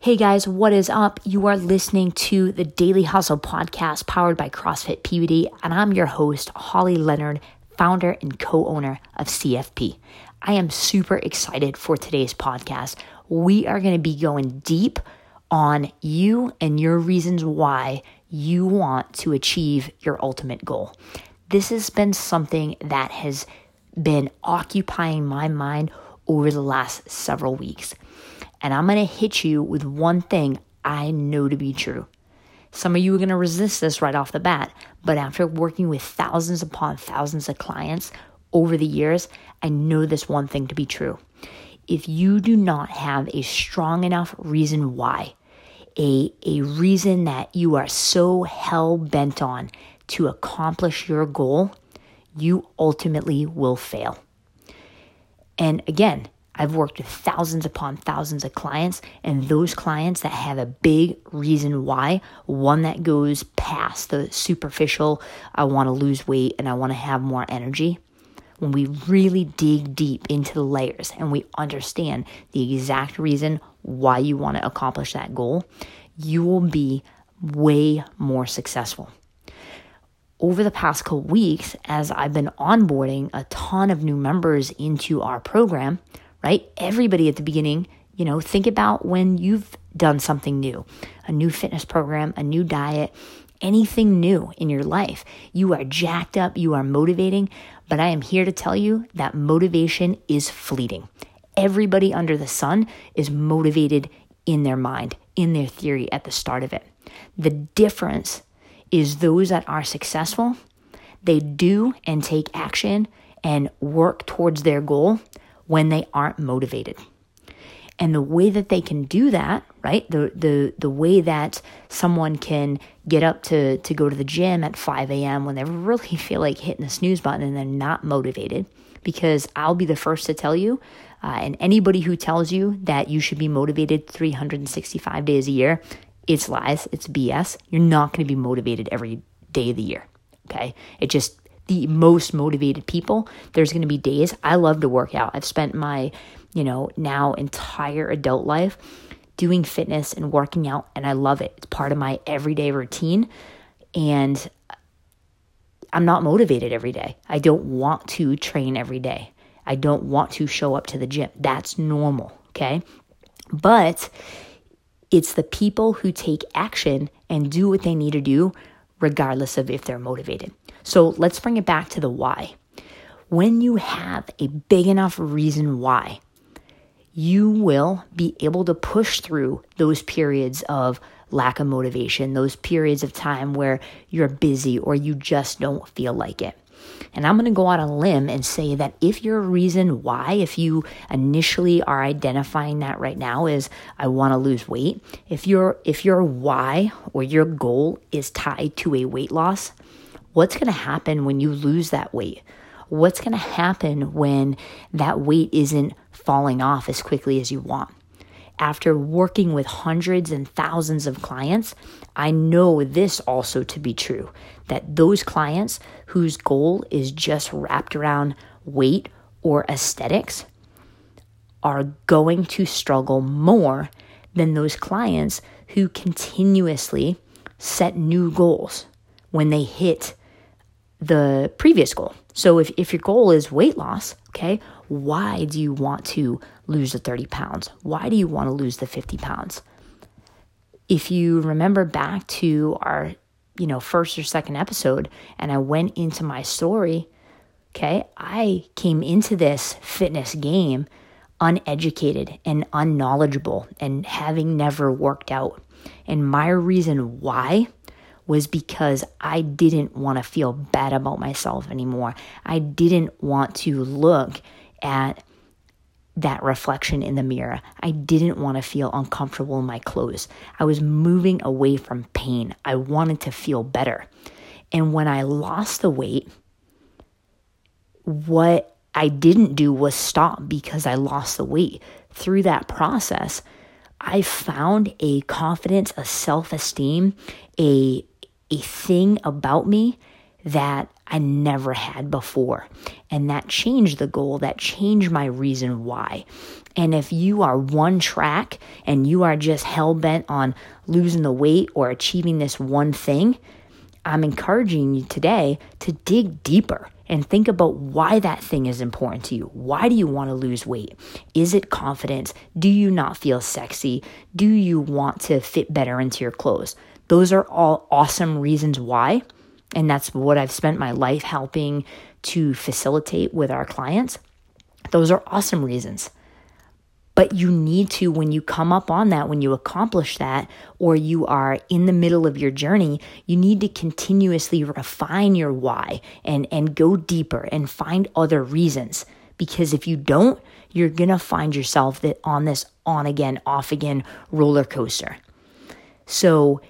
Hey guys, what is up? You are listening to the Daily Hustle podcast powered by CrossFit PBD, and I'm your host, Holly Leonard, founder and co owner of CFP. I am super excited for today's podcast. We are going to be going deep on you and your reasons why you want to achieve your ultimate goal. This has been something that has been occupying my mind over the last several weeks. And I'm going to hit you with one thing I know to be true. Some of you are going to resist this right off the bat, but after working with thousands upon thousands of clients over the years, I know this one thing to be true. If you do not have a strong enough reason why, a, a reason that you are so hell bent on to accomplish your goal, you ultimately will fail. And again, I've worked with thousands upon thousands of clients, and those clients that have a big reason why, one that goes past the superficial, I want to lose weight and I want to have more energy. When we really dig deep into the layers and we understand the exact reason why you want to accomplish that goal, you will be way more successful over the past couple weeks, as I've been onboarding a ton of new members into our program, right? Everybody at the beginning, you know, think about when you've done something new, a new fitness program, a new diet, anything new in your life. You are jacked up, you are motivating, but I am here to tell you that motivation is fleeting. Everybody under the sun is motivated in their mind, in their theory at the start of it. The difference is those that are successful, they do and take action and work towards their goal when they aren't motivated. And the way that they can do that, right? The the the way that someone can get up to to go to the gym at 5 a.m. when they really feel like hitting the snooze button and they're not motivated, because I'll be the first to tell you, uh, and anybody who tells you that you should be motivated 365 days a year it's lies, it's BS. You're not going to be motivated every day of the year. Okay. It just, the most motivated people, there's going to be days. I love to work out. I've spent my, you know, now entire adult life doing fitness and working out, and I love it. It's part of my everyday routine. And I'm not motivated every day. I don't want to train every day. I don't want to show up to the gym. That's normal. Okay. But it's the people who take action and do what they need to do, regardless of if they're motivated. So let's bring it back to the why. When you have a big enough reason why, you will be able to push through those periods of lack of motivation, those periods of time where you're busy or you just don't feel like it. And I'm going to go out on a limb and say that if your reason why, if you initially are identifying that right now is I want to lose weight, if your if your why or your goal is tied to a weight loss, what's going to happen when you lose that weight? What's going to happen when that weight isn't falling off as quickly as you want? After working with hundreds and thousands of clients, I know this also to be true that those clients whose goal is just wrapped around weight or aesthetics are going to struggle more than those clients who continuously set new goals when they hit the previous goal. So if, if your goal is weight loss, okay, why do you want to lose the 30 pounds? Why do you want to lose the 50 pounds? If you remember back to our, you know, first or second episode and I went into my story, okay, I came into this fitness game uneducated and unknowledgeable and having never worked out. And my reason why was because I didn't want to feel bad about myself anymore. I didn't want to look at that reflection in the mirror. I didn't want to feel uncomfortable in my clothes. I was moving away from pain. I wanted to feel better. And when I lost the weight, what I didn't do was stop because I lost the weight. Through that process, I found a confidence, a self esteem, a a thing about me that I never had before. And that changed the goal, that changed my reason why. And if you are one track and you are just hell bent on losing the weight or achieving this one thing, I'm encouraging you today to dig deeper and think about why that thing is important to you. Why do you want to lose weight? Is it confidence? Do you not feel sexy? Do you want to fit better into your clothes? Those are all awesome reasons why. And that's what I've spent my life helping to facilitate with our clients. Those are awesome reasons. But you need to, when you come up on that, when you accomplish that, or you are in the middle of your journey, you need to continuously refine your why and, and go deeper and find other reasons. Because if you don't, you're going to find yourself that on this on again, off again roller coaster. So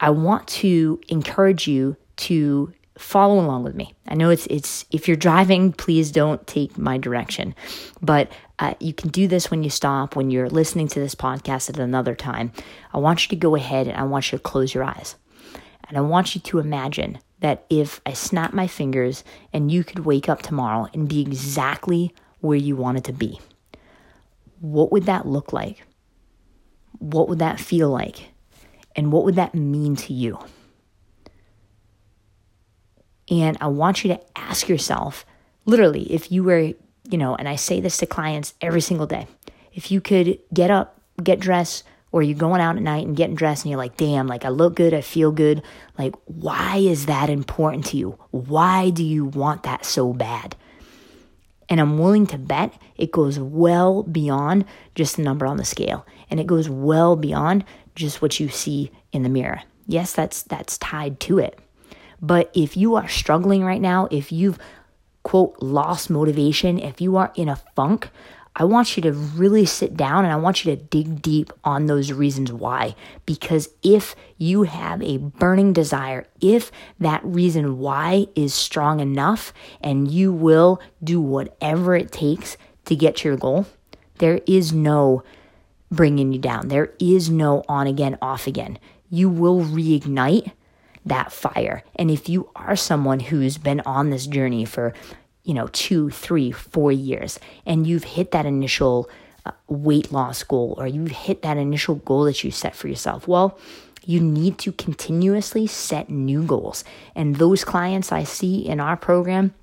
I want to encourage you to follow along with me. I know it's it's if you're driving, please don't take my direction, but uh, you can do this when you stop, when you're listening to this podcast at another time. I want you to go ahead and I want you to close your eyes, and I want you to imagine that if I snap my fingers and you could wake up tomorrow and be exactly where you wanted to be, what would that look like? What would that feel like? And what would that mean to you? And I want you to ask yourself literally, if you were, you know, and I say this to clients every single day, if you could get up, get dressed, or you're going out at night and getting dressed and you're like, damn, like I look good, I feel good. Like, why is that important to you? Why do you want that so bad? And I'm willing to bet it goes well beyond just the number on the scale. And it goes well beyond just what you see in the mirror. Yes, that's that's tied to it. But if you are struggling right now, if you've, quote, lost motivation, if you are in a funk, I want you to really sit down and I want you to dig deep on those reasons why. Because if you have a burning desire, if that reason why is strong enough and you will do whatever it takes to get to your goal, there is no bringing you down. There is no on again, off again. You will reignite that fire. And if you are someone who's been on this journey for, you know, two, three, four years, and you've hit that initial uh, weight loss goal or you've hit that initial goal that you set for yourself, well, you need to continuously set new goals. And those clients I see in our program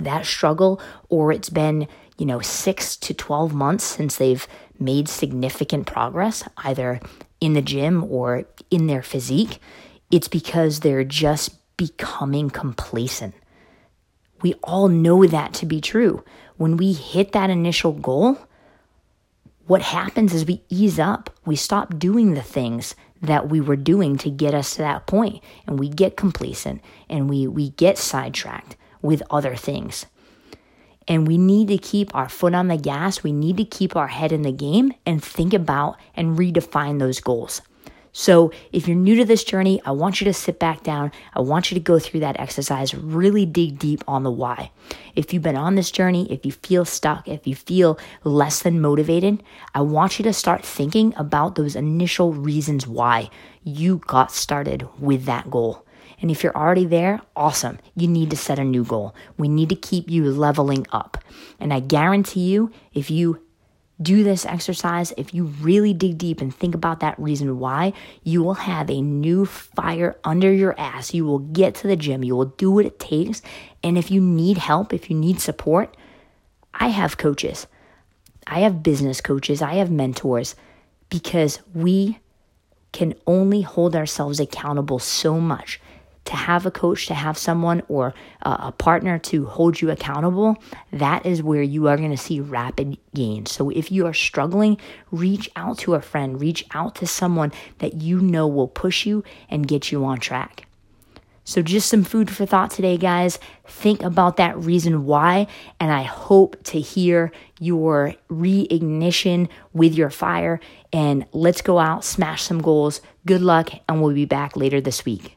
that struggle, or it's been, you know, six to 12 months since they've made significant progress, either in the gym or in their physique, it's because they're just becoming complacent. We all know that to be true. When we hit that initial goal, what happens is we ease up. We stop doing the things that we were doing to get us to that point, and we get complacent and we, we get sidetracked with other things. And we need to keep our foot on the gas. We need to keep our head in the game and think about and redefine those goals. So, if you're new to this journey, I want you to sit back down. I want you to go through that exercise, really dig deep on the why. If you've been on this journey, if you feel stuck, if you feel less than motivated, I want you to start thinking about those initial reasons why you got started with that goal. And if you're already there, awesome. You need to set a new goal. We need to keep you leveling up. And I guarantee you, if you do this exercise, if you really dig deep and think about that reason why, you will have a new fire under your ass. You will get to the gym, you will do what it takes. And if you need help, if you need support, I have coaches, I have business coaches, I have mentors because we can only hold ourselves accountable so much to have a coach, to have someone or a partner to hold you accountable, that is where you are going to see rapid gains. So if you are struggling, reach out to a friend, reach out to someone that you know will push you and get you on track. So, just some food for thought today, guys. Think about that reason why, and I hope to hear your reignition with your fire. And let's go out, smash some goals. Good luck, and we'll be back later this week.